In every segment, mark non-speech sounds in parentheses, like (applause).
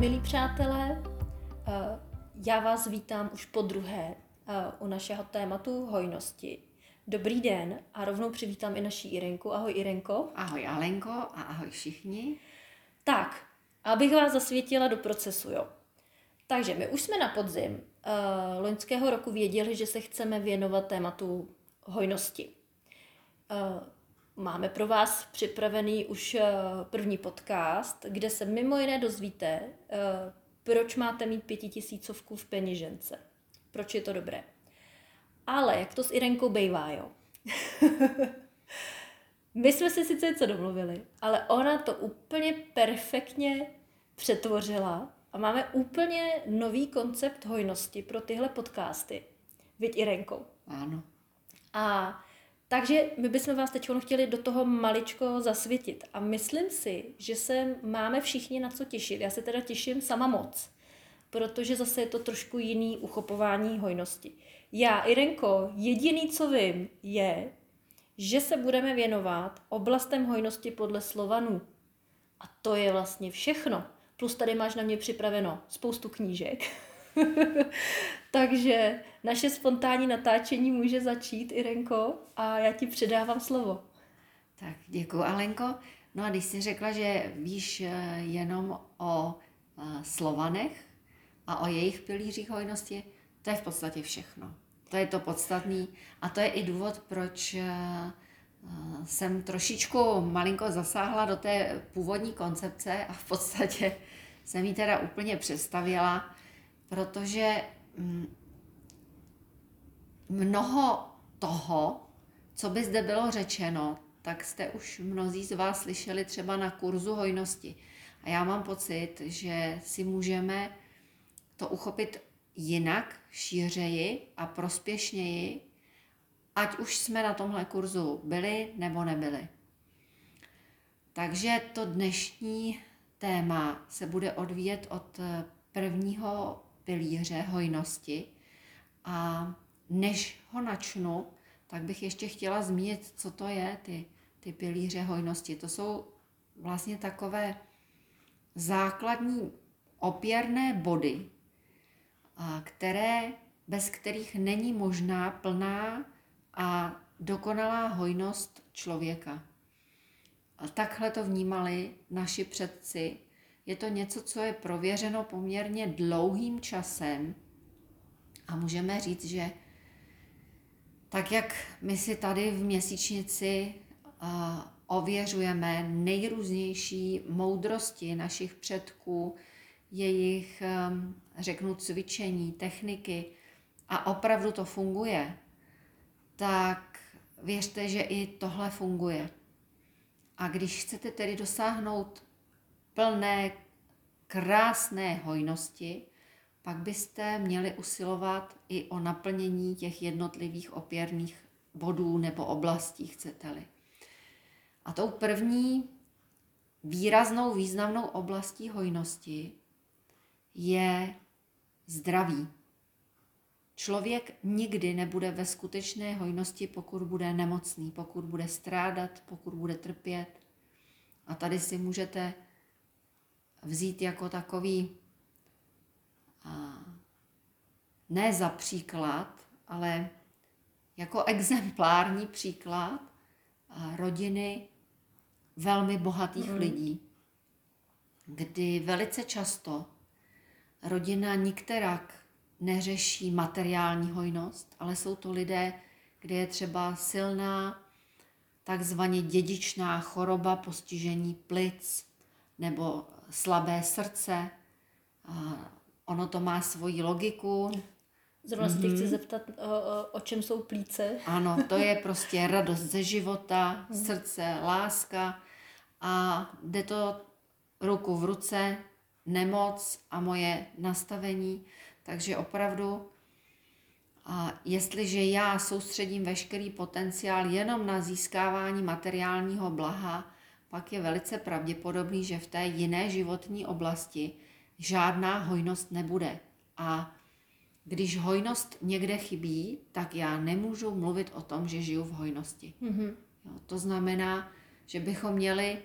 Milí přátelé. Eh, já vás vítám už po druhé eh, u našeho tématu hojnosti. Dobrý den a rovnou přivítám i naší Irenku. Ahoj Irenko. Ahoj Alenko a ahoj všichni. Tak, abych vás zasvětila do procesu, jo. Takže my už jsme na podzim uh, loňského roku věděli, že se chceme věnovat tématu hojnosti. Uh, Máme pro vás připravený už eh, první podcast, kde se mimo jiné dozvíte, eh, proč máte mít pětitisícovku v peněžence. Proč je to dobré. Ale jak to s Irenkou bejvá, jo? (laughs) My jsme si sice něco domluvili, ale ona to úplně perfektně přetvořila a máme úplně nový koncept hojnosti pro tyhle podcasty. Viď Irenkou. Ano. A takže my bychom vás teď chtěli do toho maličko zasvětit. A myslím si, že se máme všichni na co těšit. Já se teda těším sama moc, protože zase je to trošku jiný uchopování hojnosti. Já, Irenko, jediný, co vím, je, že se budeme věnovat oblastem hojnosti podle Slovanů. A to je vlastně všechno. Plus tady máš na mě připraveno spoustu knížek. (laughs) (laughs) Takže naše spontánní natáčení může začít, Irenko, a já ti předávám slovo. Tak děkuji, Alenko. No a když jsi řekla, že víš eh, jenom o eh, Slovanech a o jejich pilířích hojnosti, to je v podstatě všechno. To je to podstatný a to je i důvod, proč eh, jsem trošičku malinko zasáhla do té původní koncepce a v podstatě (laughs) jsem ji teda úplně představila, protože mm, mnoho toho, co by zde bylo řečeno, tak jste už mnozí z vás slyšeli třeba na kurzu hojnosti. A já mám pocit, že si můžeme to uchopit jinak, šířeji a prospěšněji, ať už jsme na tomhle kurzu byli nebo nebyli. Takže to dnešní téma se bude odvíjet od prvního pilíře hojnosti a než ho načnu, tak bych ještě chtěla zmínit, co to je, ty, ty pilíře hojnosti. To jsou vlastně takové základní opěrné body, které, bez kterých není možná plná a dokonalá hojnost člověka. A takhle to vnímali naši předci. Je to něco, co je prověřeno poměrně dlouhým časem a můžeme říct, že tak jak my si tady v měsíčnici ověřujeme nejrůznější moudrosti našich předků, jejich, um, řeknu, cvičení, techniky a opravdu to funguje, tak věřte, že i tohle funguje. A když chcete tedy dosáhnout plné, krásné hojnosti, pak byste měli usilovat i o naplnění těch jednotlivých opěrných bodů nebo oblastí, chcete-li. A tou první výraznou, významnou oblastí hojnosti je zdraví. Člověk nikdy nebude ve skutečné hojnosti, pokud bude nemocný, pokud bude strádat, pokud bude trpět. A tady si můžete vzít jako takový ne za příklad, ale jako exemplární příklad rodiny velmi bohatých mm. lidí, kdy velice často rodina nikterak neřeší materiální hojnost, ale jsou to lidé, kde je třeba silná takzvaně dědičná choroba, postižení plic nebo slabé srdce. Ono to má svoji logiku. Zrovna mm-hmm. se chci mhm. zeptat, o, o, čem jsou plíce. Ano, to je (laughs) prostě radost ze života, mm. srdce, láska a jde to ruku v ruce, nemoc a moje nastavení. Takže opravdu, a jestliže já soustředím veškerý potenciál jenom na získávání materiálního blaha, pak je velice pravděpodobný, že v té jiné životní oblasti žádná hojnost nebude. A když hojnost někde chybí, tak já nemůžu mluvit o tom, že žiju v hojnosti. Mm-hmm. Jo, to znamená, že bychom měli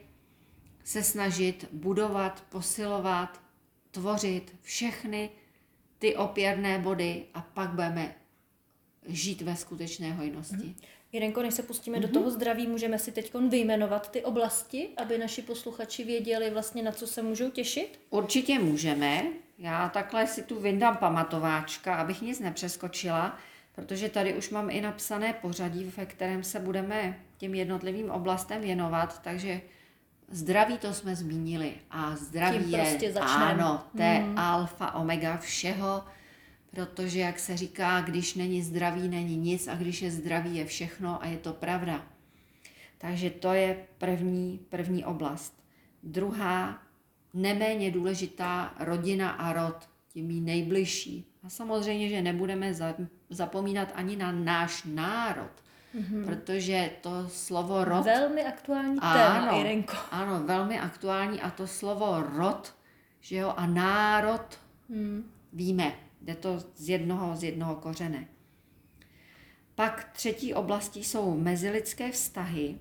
se snažit budovat, posilovat tvořit všechny ty opěrné body a pak budeme žít ve skutečné hojnosti. Mm. Jirenko, než se pustíme mm-hmm. do toho zdraví, můžeme si teď vyjmenovat ty oblasti, aby naši posluchači věděli vlastně, na co se můžou těšit? Určitě můžeme. Já takhle si tu vyndám pamatováčka, abych nic nepřeskočila, protože tady už mám i napsané pořadí, ve kterém se budeme těm jednotlivým oblastem věnovat, takže zdraví to jsme zmínili a zdraví Tím prostě je, začneme. ano, to je mm. alfa, omega všeho, protože jak se říká, když není zdraví, není nic a když je zdraví, je všechno a je to pravda. Takže to je první, první oblast. Druhá, neméně důležitá, rodina a rod, tím jí nejbližší. A samozřejmě, že nebudeme zapomínat ani na náš národ, mm-hmm. protože to slovo rod... Velmi aktuální téma, ano, Irenko. Ano, velmi aktuální a to slovo rod, že jo, a národ, mm. víme, Jde to z jednoho, z jednoho kořene. Pak třetí oblastí jsou mezilidské vztahy.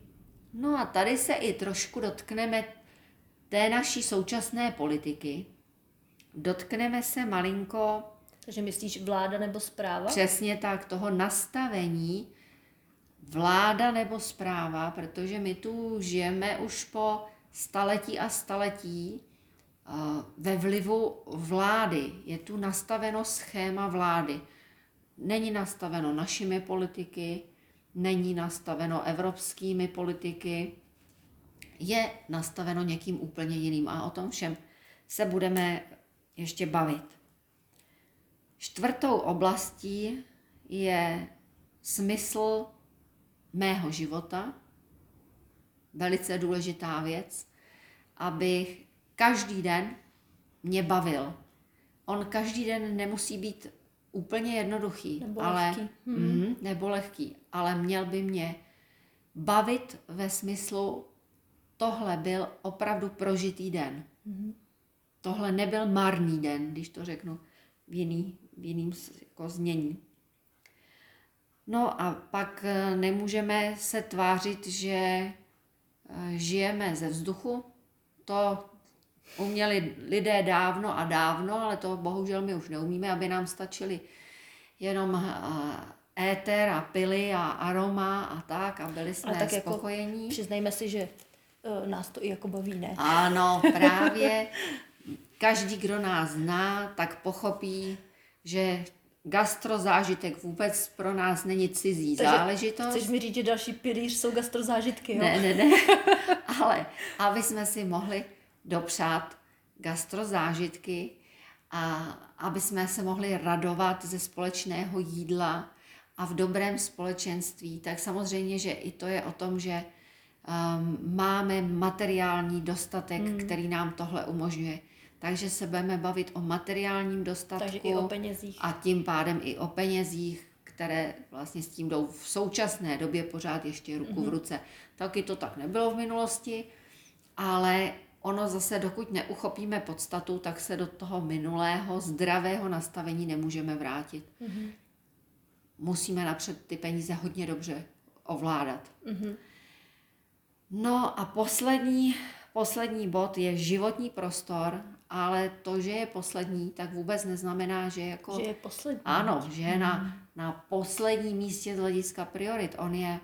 No a tady se i trošku dotkneme té naší současné politiky. Dotkneme se malinko... Takže myslíš vláda nebo zpráva? Přesně tak, toho nastavení vláda nebo zpráva, protože my tu žijeme už po staletí a staletí ve vlivu vlády. Je tu nastaveno schéma vlády. Není nastaveno našimi politiky, není nastaveno evropskými politiky, je nastaveno někým úplně jiným a o tom všem se budeme ještě bavit. Čtvrtou oblastí je smysl mého života, velice důležitá věc, abych každý den mě bavil. On každý den nemusí být úplně jednoduchý, nebo ale, lehký. Mm, mm, nebo lehký, ale měl by mě bavit ve smyslu, tohle byl opravdu prožitý den. Mm. Tohle nebyl marný den, když to řeknu v, jiný, v jiným jako znění. No a pak eh, nemůžeme se tvářit, že eh, žijeme ze vzduchu. To uměli lidé dávno a dávno, ale to bohužel my už neumíme, aby nám stačili jenom éter a pily a aroma a tak a byli jsme tak jako spokojení. Jako, přiznejme si, že uh, nás to i jako baví, ne? Ano, právě. (laughs) Každý, kdo nás zná, tak pochopí, že gastrozážitek vůbec pro nás není cizí Takže záležitost. Chceš mi říct, že další pilíř jsou gastrozážitky, jo? Ne, ne, ne. (laughs) Ale aby jsme si mohli dopřát gastrozážitky a aby jsme se mohli radovat ze společného jídla a v dobrém společenství, tak samozřejmě, že i to je o tom, že um, máme materiální dostatek, hmm. který nám tohle umožňuje. Takže se budeme bavit o materiálním dostatku. Takže i o penězích. A tím pádem i o penězích, které vlastně s tím jdou v současné době pořád ještě ruku hmm. v ruce. Taky to tak nebylo v minulosti, ale ono zase, dokud neuchopíme podstatu, tak se do toho minulého zdravého nastavení nemůžeme vrátit. Mm-hmm. Musíme napřed ty peníze hodně dobře ovládat. Mm-hmm. No a poslední, poslední bod je životní prostor, ale to, že je poslední, tak vůbec neznamená, že jako... Že je poslední. Ano, že je na, mhm. na posledním místě z hlediska priorit. On je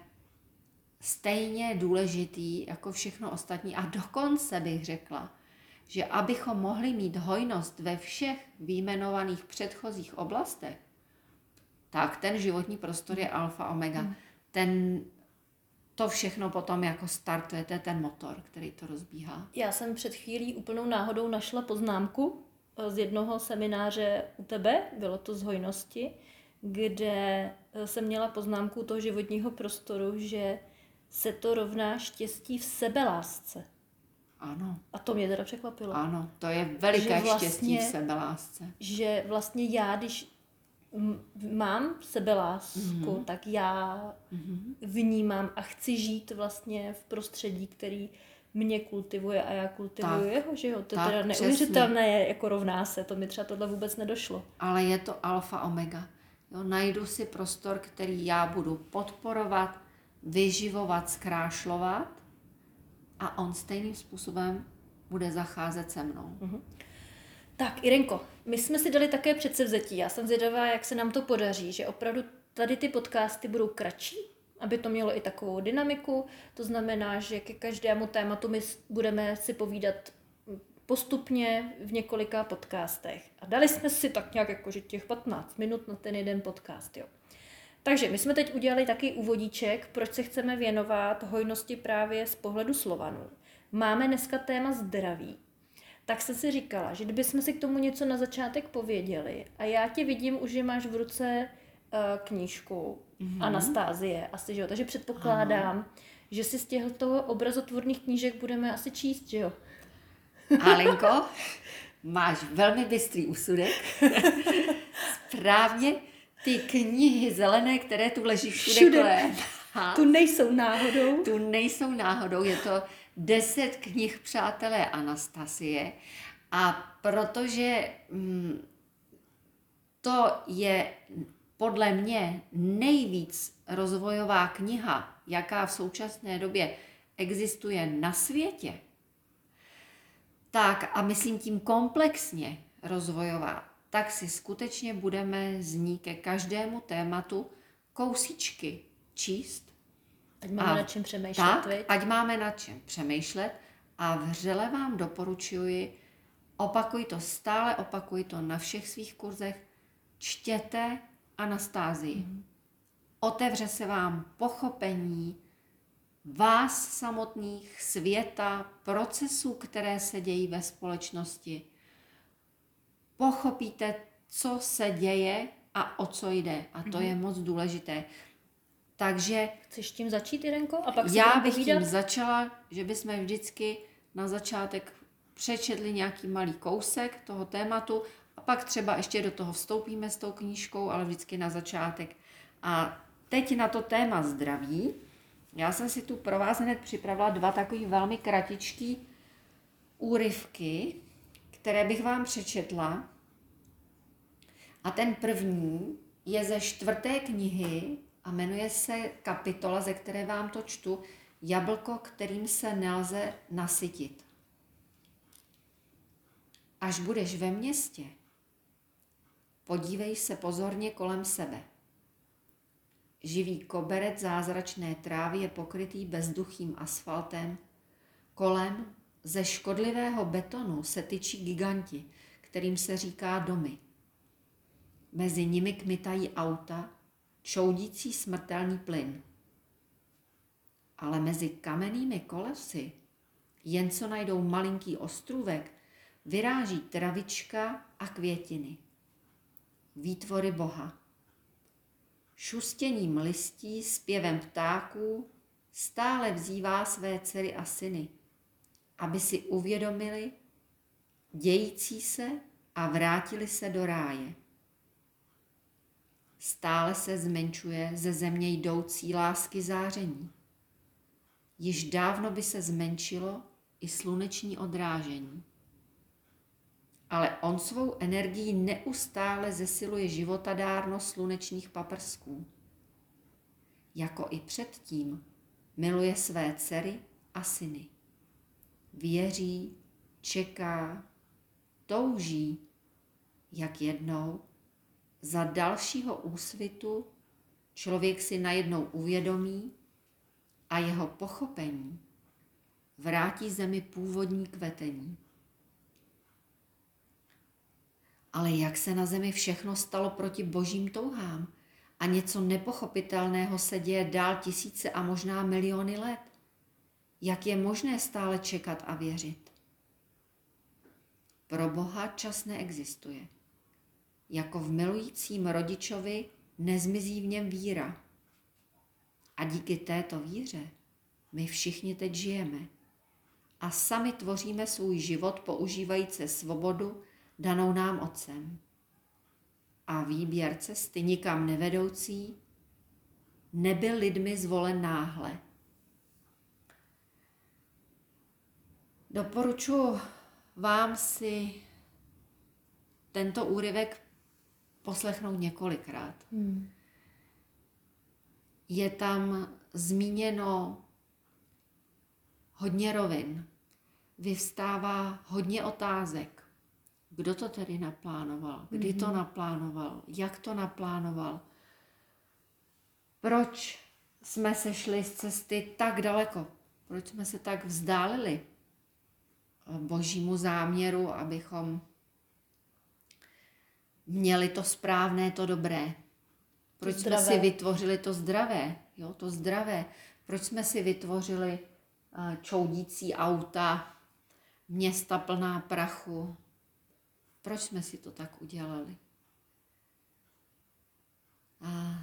stejně důležitý jako všechno ostatní a dokonce bych řekla, že abychom mohli mít hojnost ve všech výjmenovaných předchozích oblastech, tak ten životní prostor je alfa omega. Hmm. Ten, to všechno potom jako startuje, to je ten motor, který to rozbíhá. Já jsem před chvílí úplnou náhodou našla poznámku eh, z jednoho semináře u tebe, bylo to z hojnosti, kde eh, jsem měla poznámku toho životního prostoru, že se to rovná štěstí v sebelásce. Ano. A to mě teda překvapilo. Ano, to je veliké vlastně, štěstí v sebelásce. Že vlastně já, když mám sebelásku, mm-hmm. tak já mm-hmm. vnímám a chci žít vlastně v prostředí, který mě kultivuje a já kultivuju tak, jeho, že jo? To je teda neuvěřitelné, je, jako rovná se, to mi třeba tohle vůbec nedošlo. Ale je to alfa omega. Jo, najdu si prostor, který já budu podporovat, vyživovat, zkrášlovat a on stejným způsobem bude zacházet se mnou. Mm-hmm. Tak, Irenko, my jsme si dali také předsevzetí. Já jsem zvědavá, jak se nám to podaří, že opravdu tady ty podcasty budou kratší, aby to mělo i takovou dynamiku. To znamená, že ke každému tématu my budeme si povídat postupně v několika podcastech. A dali jsme si tak nějak jako, že těch 15 minut na ten jeden podcast, jo. Takže my jsme teď udělali taky úvodíček, proč se chceme věnovat hojnosti právě z pohledu Slovanů. Máme dneska téma zdraví. Tak jsem si říkala, že kdybychom si k tomu něco na začátek pověděli a já tě vidím už, že máš v ruce uh, knížku mm-hmm. Anastázie, asi, že jo? Takže předpokládám, Aha. že si z těchto obrazotvorných knížek budeme asi číst, že jo? (laughs) Alenko, máš velmi bystrý úsudek. (laughs) Správně ty knihy zelené, které tu leží všude, všude. kolem. Tu nejsou náhodou. Tu nejsou náhodou, je to deset knih Přátelé Anastasie. A protože mm, to je podle mě nejvíc rozvojová kniha, jaká v současné době existuje na světě, tak a myslím tím komplexně rozvojová, tak si skutečně budeme z ní ke každému tématu kousíčky číst. Ať máme a nad čem přemýšlet. Tak, viď? ať máme nad čem přemýšlet a vřele vám doporučuji, opakuj to stále, opakuj to na všech svých kurzech, čtěte Anastázii. Mm. Otevře se vám pochopení vás samotných, světa, procesů, které se dějí ve společnosti pochopíte, co se děje a o co jde. A to mm-hmm. je moc důležité. Takže... Chceš tím začít, Irenko? A pak já bych povídat? tím začala, že bychom vždycky na začátek přečetli nějaký malý kousek toho tématu a pak třeba ještě do toho vstoupíme s tou knížkou, ale vždycky na začátek. A teď na to téma zdraví. Já jsem si tu pro vás hned připravila dva takový velmi kratičký úryvky, které bych vám přečetla. A ten první je ze čtvrté knihy a jmenuje se kapitola, ze které vám to čtu, Jablko, kterým se nelze nasytit. Až budeš ve městě, podívej se pozorně kolem sebe. Živý koberec zázračné trávy je pokrytý bezduchým asfaltem, kolem ze škodlivého betonu se tyčí giganti, kterým se říká domy. Mezi nimi kmitají auta, čoudící smrtelný plyn. Ale mezi kamennými kolesy, jen co najdou malinký ostrůvek, vyráží travička a květiny. Výtvory Boha. Šustěním listí, zpěvem ptáků stále vzývá své dcery a syny – aby si uvědomili dějící se a vrátili se do ráje. Stále se zmenšuje ze země jdoucí lásky záření. Již dávno by se zmenšilo i sluneční odrážení. Ale on svou energií neustále zesiluje životadárnost slunečních paprsků. Jako i předtím miluje své dcery a syny věří, čeká, touží, jak jednou za dalšího úsvitu člověk si najednou uvědomí a jeho pochopení vrátí zemi původní kvetení. Ale jak se na zemi všechno stalo proti božím touhám a něco nepochopitelného se děje dál tisíce a možná miliony let? Jak je možné stále čekat a věřit? Pro Boha čas neexistuje. Jako v milujícím rodičovi nezmizí v něm víra. A díky této víře my všichni teď žijeme. A sami tvoříme svůj život používající svobodu danou nám Otcem. A výběr cesty nikam nevedoucí nebyl lidmi zvolen náhle – Doporučuji vám si tento úryvek poslechnout několikrát. Hmm. Je tam zmíněno hodně rovin, vyvstává hodně otázek. kdo to tedy naplánoval, kdy to naplánoval, jak to naplánoval, proč jsme se šli z cesty tak daleko, proč jsme se tak vzdálili božímu záměru, abychom měli to správné, to dobré. Proč to jsme si vytvořili to zdravé, jo, to zdravé. Proč jsme si vytvořili uh, čoudící auta, města plná prachu. Proč jsme si to tak udělali? A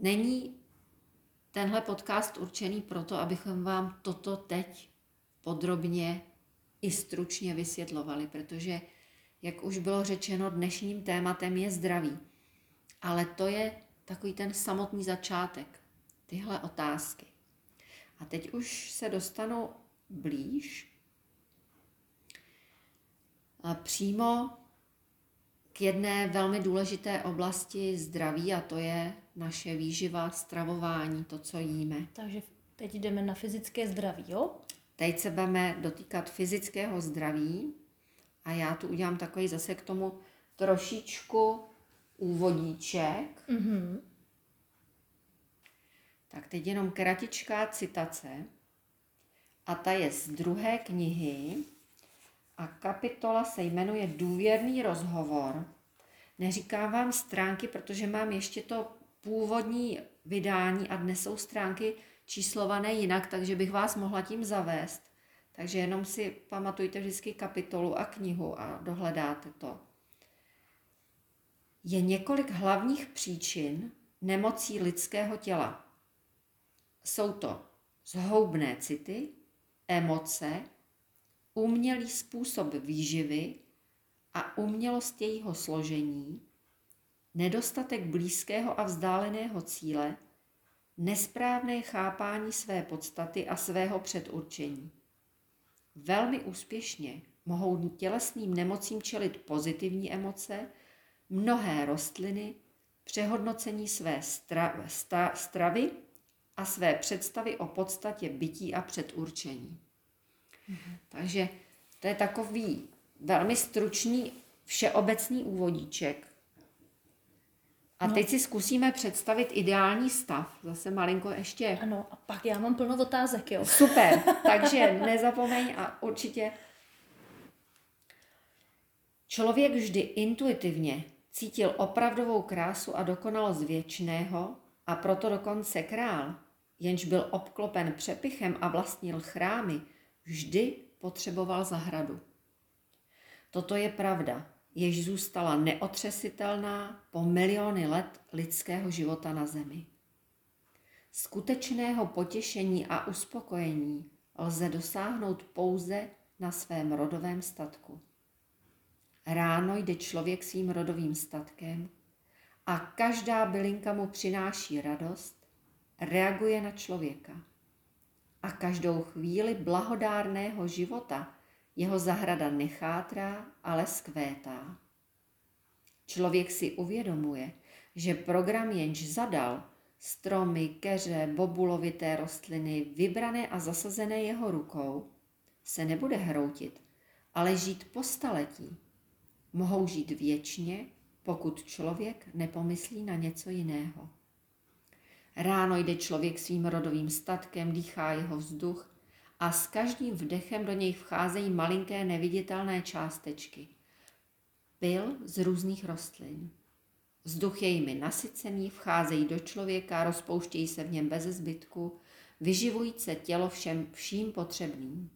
není tenhle podcast určený proto, abychom vám toto teď podrobně i stručně vysvětlovali, protože, jak už bylo řečeno, dnešním tématem je zdraví. Ale to je takový ten samotný začátek, tyhle otázky. A teď už se dostanu blíž přímo k jedné velmi důležité oblasti zdraví a to je naše výživa, stravování, to, co jíme. Takže teď jdeme na fyzické zdraví, jo? Teď se budeme dotýkat fyzického zdraví a já tu udělám takový zase k tomu trošičku úvodíček. Mm-hmm. Tak teď jenom kratičká citace a ta je z druhé knihy a kapitola se jmenuje Důvěrný rozhovor. Neříkám vám stránky, protože mám ještě to původní vydání a dnes jsou stránky číslované jinak, takže bych vás mohla tím zavést. Takže jenom si pamatujte vždycky kapitolu a knihu a dohledáte to. Je několik hlavních příčin nemocí lidského těla. Jsou to zhoubné city, emoce, umělý způsob výživy a umělost jejího složení, nedostatek blízkého a vzdáleného cíle, nesprávné chápání své podstaty a svého předurčení. Velmi úspěšně mohou tělesným nemocím čelit pozitivní emoce, mnohé rostliny, přehodnocení své stra, sta, stravy a své představy o podstatě bytí a předurčení. Mm-hmm. Takže to je takový velmi stručný všeobecný úvodíček a no. teď si zkusíme představit ideální stav. Zase malinko ještě. Ano, a pak já mám plno otázek, jo. Super, (laughs) takže nezapomeň a určitě. Člověk vždy intuitivně cítil opravdovou krásu a dokonalost věčného a proto dokonce král, jenž byl obklopen přepichem a vlastnil chrámy, vždy potřeboval zahradu. Toto je pravda, jež zůstala neotřesitelná po miliony let lidského života na Zemi. Skutečného potěšení a uspokojení lze dosáhnout pouze na svém rodovém statku. Ráno jde člověk svým rodovým statkem a každá bylinka mu přináší radost, reaguje na člověka. A každou chvíli blahodárného života jeho zahrada nechátrá, ale skvétá. Člověk si uvědomuje, že program jenž zadal, stromy, keře, bobulovité rostliny, vybrané a zasazené jeho rukou, se nebude hroutit, ale žít po staletí. Mohou žít věčně, pokud člověk nepomyslí na něco jiného. Ráno jde člověk svým rodovým statkem, dýchá jeho vzduch a s každým vdechem do něj vcházejí malinké neviditelné částečky. Pil z různých rostlin. Vzduch je jimi nasycený, vcházejí do člověka, rozpouštějí se v něm bez zbytku, vyživují se tělo všem vším potřebným.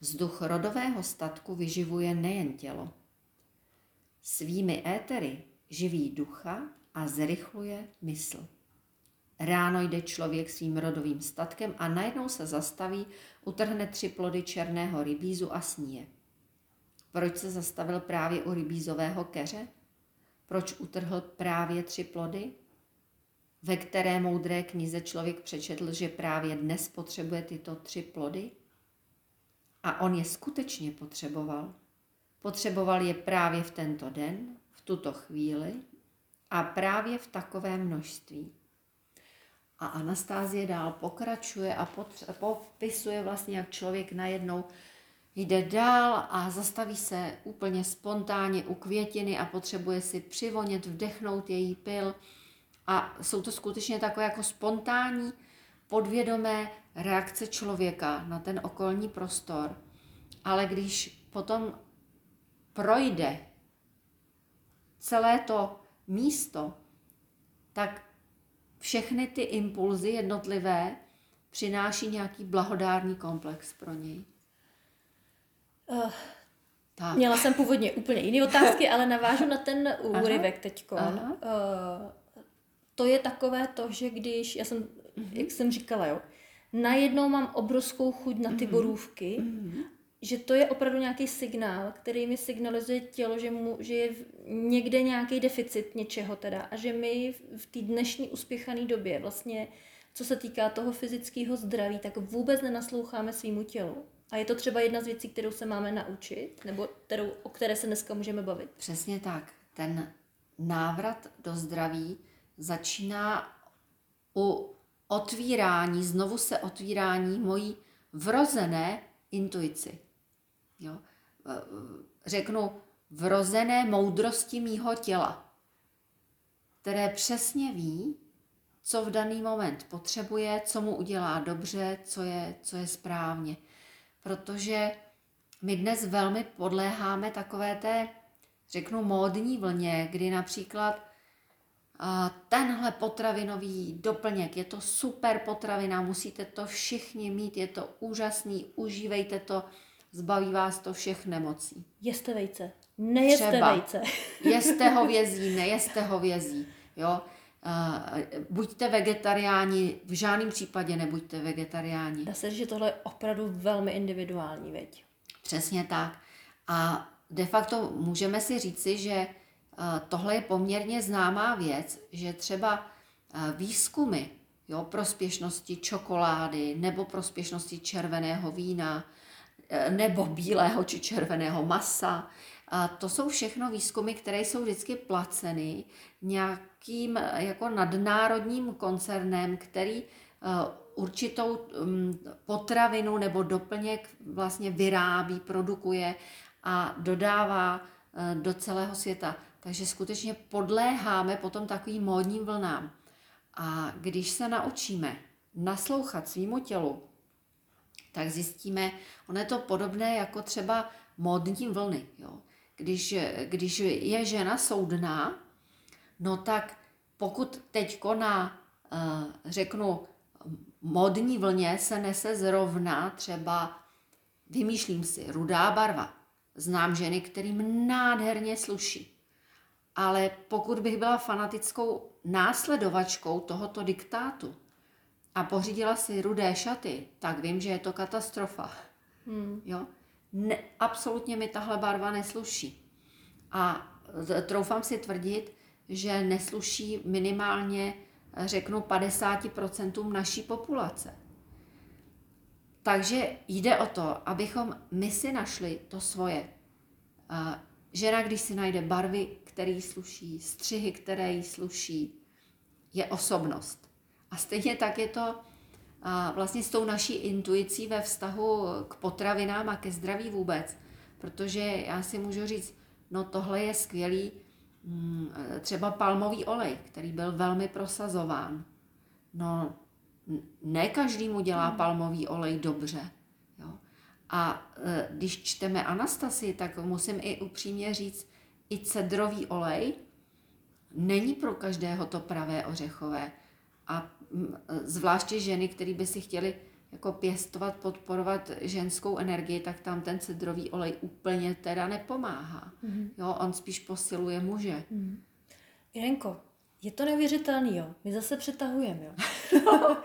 Vzduch rodového statku vyživuje nejen tělo. Svými étery živí ducha a zrychluje mysl. Ráno jde člověk svým rodovým statkem a najednou se zastaví, utrhne tři plody černého rybízu a sníje. Proč se zastavil právě u rybízového keře? Proč utrhl právě tři plody? Ve které moudré knize člověk přečetl, že právě dnes potřebuje tyto tři plody? A on je skutečně potřeboval. Potřeboval je právě v tento den, v tuto chvíli a právě v takovém množství. A Anastázie dál pokračuje a popisuje vlastně, jak člověk najednou jde dál a zastaví se úplně spontánně u květiny a potřebuje si přivonět, vdechnout její pil. A jsou to skutečně takové jako spontánní, podvědomé reakce člověka na ten okolní prostor. Ale když potom projde celé to místo, tak všechny ty impulzy jednotlivé přináší nějaký blahodárný komplex pro něj. Uh, tak. Měla jsem původně úplně jiné otázky, ale navážu na ten (laughs) úryvek teď. Uh, to je takové to, že když, já jsem, uh-huh. jak jsem říkala, jo, najednou mám obrovskou chuť na ty uh-huh. borůvky uh-huh že to je opravdu nějaký signál, který mi signalizuje tělo, že, mu, že je někde nějaký deficit něčeho teda a že my v té dnešní uspěchané době vlastně, co se týká toho fyzického zdraví, tak vůbec nenasloucháme svýmu tělu. A je to třeba jedna z věcí, kterou se máme naučit, nebo kterou, o které se dneska můžeme bavit. Přesně tak. Ten návrat do zdraví začíná u otvírání, znovu se otvírání mojí vrozené intuici jo, řeknu, vrozené moudrosti mýho těla, které přesně ví, co v daný moment potřebuje, co mu udělá dobře, co je, co je správně. Protože my dnes velmi podléháme takové té, řeknu, módní vlně, kdy například tenhle potravinový doplněk, je to super potravina, musíte to všichni mít, je to úžasný, užívejte to, zbaví vás to všech nemocí. Jeste vejce. Nejeste Třeba. vejce. (laughs) jeste hovězí, nejeste hovězí. Jo? Uh, buďte vegetariáni, v žádném případě nebuďte vegetariáni. Dá se že tohle je opravdu velmi individuální, veď? Přesně tak. A de facto můžeme si říci, že uh, tohle je poměrně známá věc, že třeba uh, výzkumy jo, prospěšnosti čokolády nebo prospěšnosti červeného vína, Eh, nebo bílého či červeného masa. A to jsou všechno výzkumy, které jsou vždycky placeny nějakým eh, jako nadnárodním koncernem, který eh, určitou mm, potravinu nebo doplněk vlastně vyrábí, produkuje a dodává do celého světa. Takže skutečně podléháme potom takovým módním vlnám. A když se naučíme naslouchat svýmu tělu, tak zjistíme, ono je to podobné jako třeba módní vlny. Jo. Když, když je žena soudná, no tak pokud teďko na, eh, řeknu, modní vlně se nese zrovna třeba, vymýšlím si, rudá barva. Znám ženy, kterým nádherně sluší. Ale pokud bych byla fanatickou následovačkou tohoto diktátu, a pořídila si rudé šaty, tak vím, že je to katastrofa. Hmm. Jo? Ne, absolutně mi tahle barva nesluší. A troufám si tvrdit, že nesluší minimálně, řeknu, 50% naší populace. Takže jde o to, abychom my si našli to svoje. Žena, když si najde barvy, které jí sluší, střihy, které jí sluší, je osobnost. A stejně tak je to vlastně s tou naší intuicí ve vztahu k potravinám a ke zdraví vůbec. Protože já si můžu říct, no tohle je skvělý, mm, třeba palmový olej, který byl velmi prosazován. No, ne každý mu dělá hmm. palmový olej dobře. Jo. A e, když čteme Anastasi, tak musím i upřímně říct, i cedrový olej není pro každého to pravé ořechové. A zvláště ženy, které by si chtěly jako pěstovat, podporovat ženskou energii, tak tam ten cedrový olej úplně teda nepomáhá. Mm-hmm. Jo, on spíš posiluje muže. Mm. Jirenko, je to neuvěřitelný, jo. My zase přetahujeme, jo. (laughs)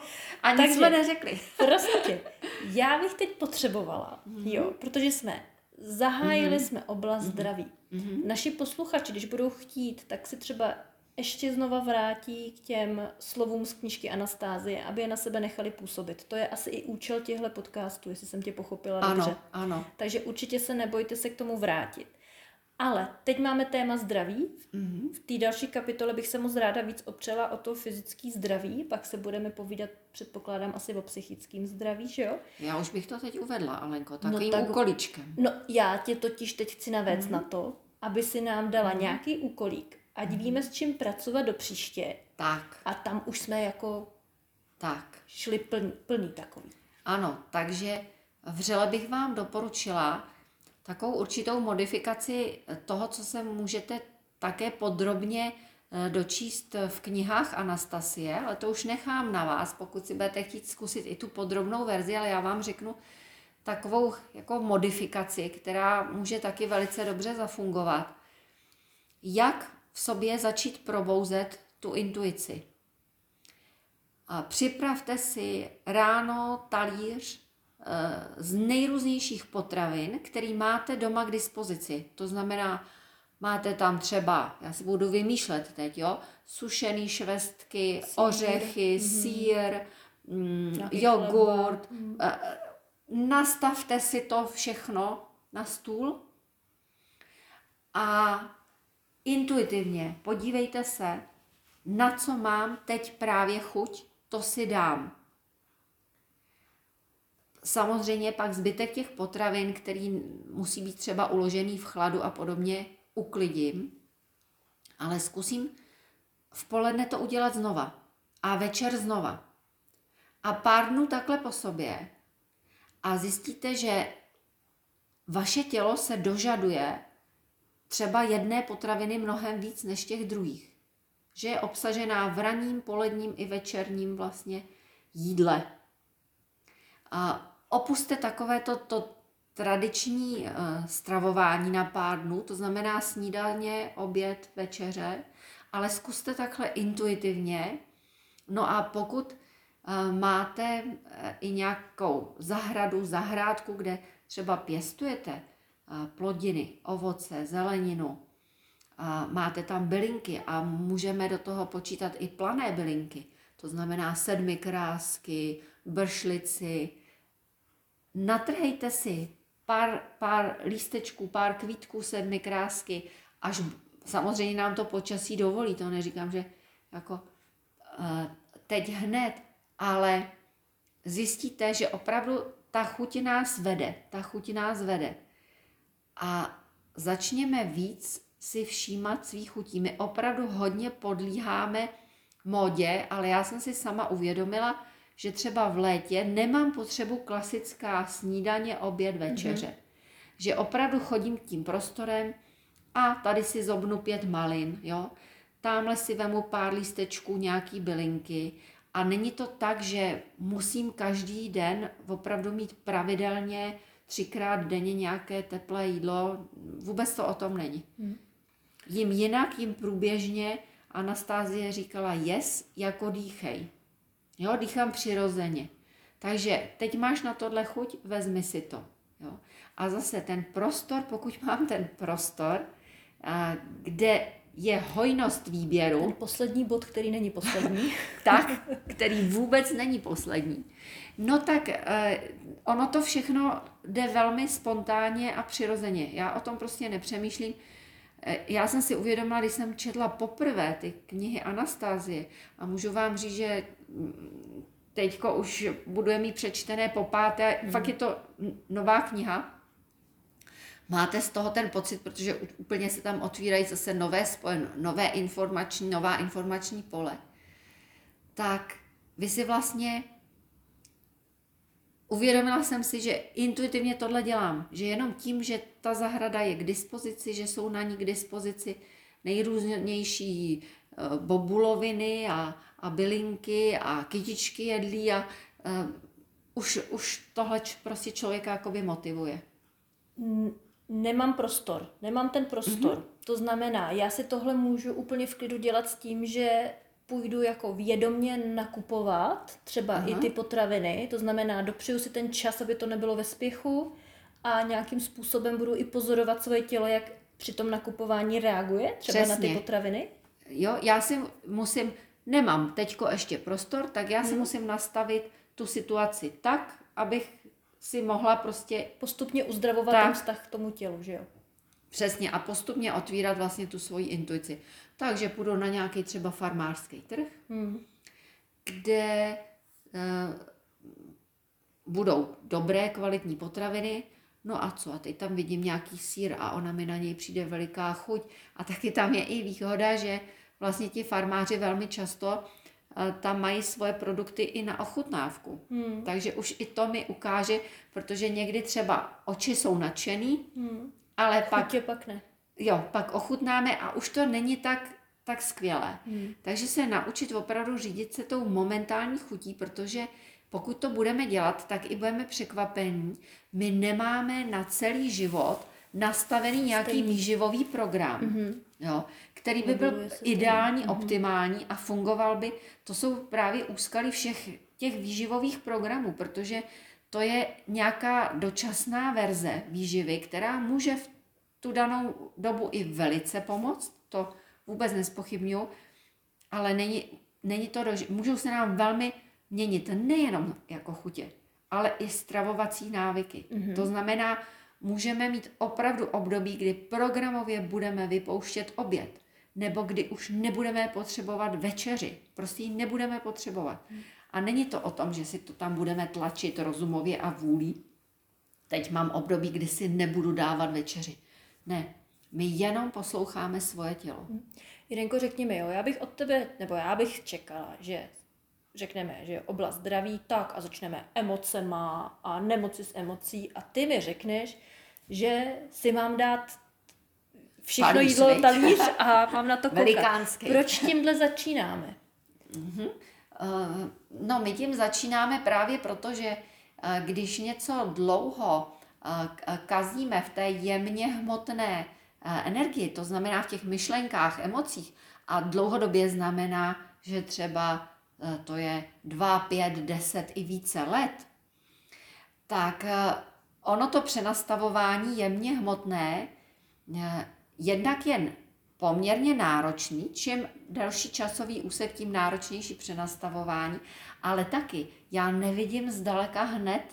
A nic jsme neřekli. (laughs) prosím tě, já bych teď potřebovala, mm-hmm. jo, protože jsme zahájili mm-hmm. jsme oblast mm-hmm. zdraví. Mm-hmm. Naši posluchači, když budou chtít, tak si třeba ještě znova vrátí k těm slovům z knižky Anastázie, aby je na sebe nechali působit. To je asi i účel těchto podcastů, jestli jsem tě pochopila ano, dobře. Ano, Takže určitě se nebojte se k tomu vrátit. Ale teď máme téma zdraví. Mm-hmm. V té další kapitole bych se moc ráda víc opřela o to fyzické zdraví, pak se budeme povídat, předpokládám, asi o psychickém zdraví, že jo? Já už bych to teď uvedla, Alenko, takovým no, tak, úkolíčkem. No, já tě totiž teď chci navést mm-hmm. na to, aby si nám dala mm-hmm. nějaký úkolík, ať víme, s čím pracovat do příště. Tak. A tam už jsme jako tak. šli plný, plný takový. Ano, takže vřele bych vám doporučila takovou určitou modifikaci toho, co se můžete také podrobně eh, dočíst v knihách Anastasie, ale to už nechám na vás, pokud si budete chtít zkusit i tu podrobnou verzi, ale já vám řeknu takovou jako modifikaci, která může taky velice dobře zafungovat. Jak v sobě začít probouzet tu intuici. A připravte si ráno talíř Eh, z nejrůznějších potravin, který máte doma k dispozici. To znamená, máte tam třeba, já si budu vymýšlet teď, jo, sušený švestky, sír. ořechy, mm-hmm. sír, mm, jogurt. Mm. Nastavte si to všechno na stůl a intuitivně podívejte se, na co mám teď právě chuť, to si dám. Samozřejmě pak zbytek těch potravin, který musí být třeba uložený v chladu a podobně, uklidím, ale zkusím v poledne to udělat znova a večer znova. A pár dnů takhle po sobě a zjistíte, že vaše tělo se dožaduje třeba jedné potraviny mnohem víc než těch druhých. Že je obsažená v raním, poledním i večerním vlastně jídle. A opuste takové to, tradiční uh, stravování na pár dnů, to znamená snídaně, oběd, večeře, ale zkuste takhle intuitivně. No a pokud uh, máte uh, i nějakou zahradu, zahrádku, kde třeba pěstujete plodiny, ovoce, zeleninu, máte tam bylinky a můžeme do toho počítat i plané bylinky, to znamená sedmi krásky, bršlici, natrhejte si pár, pár lístečků, pár kvítků sedmi krásky, až samozřejmě nám to počasí dovolí, to neříkám, že jako teď hned, ale zjistíte, že opravdu ta chuť nás vede, ta chuť nás vede. A začněme víc si všímat svých chutí. My opravdu hodně podlíháme modě, ale já jsem si sama uvědomila, že třeba v létě nemám potřebu klasická snídaně, oběd, večeře. Mm-hmm. Že opravdu chodím tím prostorem a tady si zobnu pět malin, jo. Tamhle si vemu pár lístečků, nějaký bylinky a není to tak, že musím každý den opravdu mít pravidelně třikrát denně nějaké teplé jídlo. Vůbec to o tom není. Hmm. Jím jinak, jim průběžně. Anastázie říkala, jes, jako dýchej. Jo, dýchám přirozeně. Takže teď máš na tohle chuť, vezmi si to. Jo. A zase ten prostor, pokud mám ten prostor, kde je hojnost výběru. Ten poslední bod, který není poslední. (laughs) tak, který vůbec není poslední. No tak eh, ono to všechno jde velmi spontánně a přirozeně. Já o tom prostě nepřemýšlím. Eh, já jsem si uvědomila, když jsem četla poprvé ty knihy Anastázie a můžu vám říct, že teďko už buduje mít přečtené po páté, mm. fakt je to nová kniha. Máte z toho ten pocit, protože úplně se tam otvírají zase nové spojen, nové informační, nová informační pole. Tak vy si vlastně uvědomila jsem si, že intuitivně tohle dělám, že jenom tím, že ta zahrada je k dispozici, že jsou na ní k dispozici nejrůznější eh, bobuloviny a, a bylinky a kytičky jedlí a uh, už, už tohle prostě člověka jakoby motivuje. Nemám prostor, nemám ten prostor. Mm-hmm. To znamená, já si tohle můžu úplně v klidu dělat s tím, že půjdu jako vědomně nakupovat třeba Aha. i ty potraviny, to znamená dopřeju si ten čas, aby to nebylo ve spěchu a nějakým způsobem budu i pozorovat svoje tělo, jak při tom nakupování reaguje třeba Přesně. na ty potraviny. Jo, já si musím, nemám teďko ještě prostor, tak já si hmm. musím nastavit tu situaci tak, abych si mohla prostě... Postupně uzdravovat tak. ten vztah k tomu tělu, že jo? Přesně a postupně otvírat vlastně tu svoji intuici. Takže půjdu na nějaký třeba farmářský trh, Hmm. kde uh, budou dobré kvalitní potraviny, no a co, a teď tam vidím nějaký sír a ona mi na něj přijde veliká chuť a taky tam je i výhoda, že vlastně ti farmáři velmi často uh, tam mají svoje produkty i na ochutnávku. Hmm. Takže už i to mi ukáže, protože někdy třeba oči jsou nadšený, Hmm. ale pak, Chutě pak ne. jo, pak ochutnáme a už to není tak, tak skvělé. Hmm. Takže se naučit opravdu řídit se tou momentální chutí, protože pokud to budeme dělat, tak i budeme překvapení. My nemáme na celý život nastavený nějaký Stejný. výživový program, Mhm. jo, který by byl ideální, Mhm. optimální a fungoval by. To jsou právě úskaly všech těch výživových programů, protože to je nějaká dočasná verze výživy, která může v tu danou dobu i velice pomoct, to vůbec nespochybnuju, ale není, není to, dož- můžou se nám velmi měnit nejenom jako chutě, ale i stravovací návyky. Mhm. To znamená, můžeme mít opravdu období, kdy programově budeme vypouštět oběd, nebo kdy už nebudeme potřebovat večeři. Prostě ji nebudeme potřebovat. A není to o tom, že si to tam budeme tlačit rozumově a vůlí. Teď mám období, kdy si nebudu dávat večeři. Ne, my jenom posloucháme svoje tělo. Jirenko, řekni mi, jo, já bych od tebe, nebo já bych čekala, že řekneme, že je oblast zdraví, tak a začneme emocema a nemoci s emocí a ty mi řekneš, že si mám dát všechno Talíř, jídlo, talíř a mám na to (laughs) koukat. Proč tímhle začínáme? Eh, No, my tím začínáme právě proto, že eh, když něco dlouho k- kazíme v té jemně hmotné energii, to znamená v těch myšlenkách, emocích, a dlouhodobě znamená, že třeba to je 2, 5, 10 i více let, tak ono to přenastavování jemně hmotné jednak je poměrně náročný, čím delší časový úsek, tím náročnější přenastavování, ale taky já nevidím zdaleka hned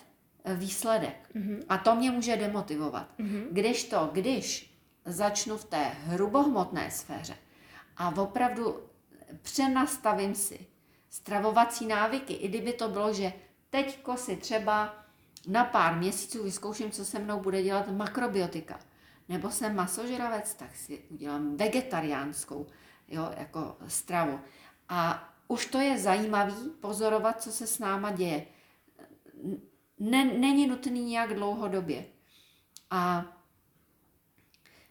eh, výsledek. Mhm. A to mě může demotivovat. Mhm. Když to, když začnu v té hrubohmotné sféře a opravdu přenastavím si stravovací návyky, i kdyby to bylo, že teďko si třeba na pár měsíců vyzkouším, co se mnou bude dělat makrobiotika, nebo jsem masožravec, tak si udělám vegetariánskou jo, jako stravu. A už to je zajímavý pozorovat, co se s náma děje. Ne, není nutný nějak dlouhodobě. A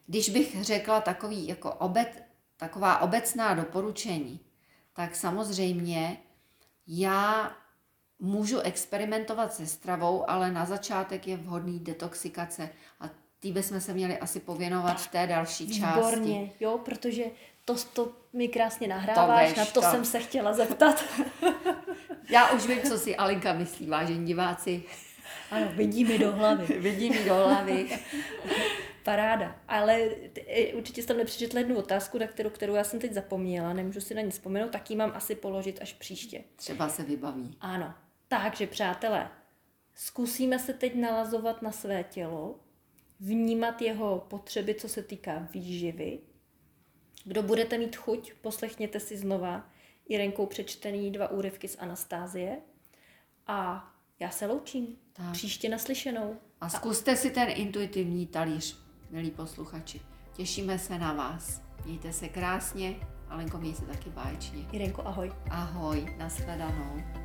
když bych řekla takový jako obec, taková obecná doporučení, tak samozřejmě já můžu experimentovat se stravou, ale na začátek je vhodný detoxikace a tý bychom se měli asi pověnovat v té další části. Výborně, jo, protože to, to mi krásně nahráváš, veš, na to, to. jsem se chtěla zeptat. (laughs) Já už vím, co si Alinka myslí, vážení diváci. ano, vidí mi do hlavy. (laughs) Vidí mi do hlavy. Paráda. Ale eh, určitě jsi tam nepřečetla jednu otázku, na kterou, kterou já jsem teď zapomněla, nemůžu si na ní vzpomenout, tak ji mám asi položit až příště. Třeba se vybaví. Ano. Takže, přátelé, zkusíme se teď nalazovat na své tělo, vnímat jeho potřeby, co se týká výživy. Kdo budete mít chuť, poslechněte si znova Irenkou přečtený dva úryvky z Anastázie. A já se loučím. Tak. Příště naslyšenou. A zkuste si ten intuitivní talíř, milí posluchači. Těšíme se na vás. Mějte se krásně. Alenko, měj se taky báječně. Irenko, ahoj. Ahoj, nashledanou.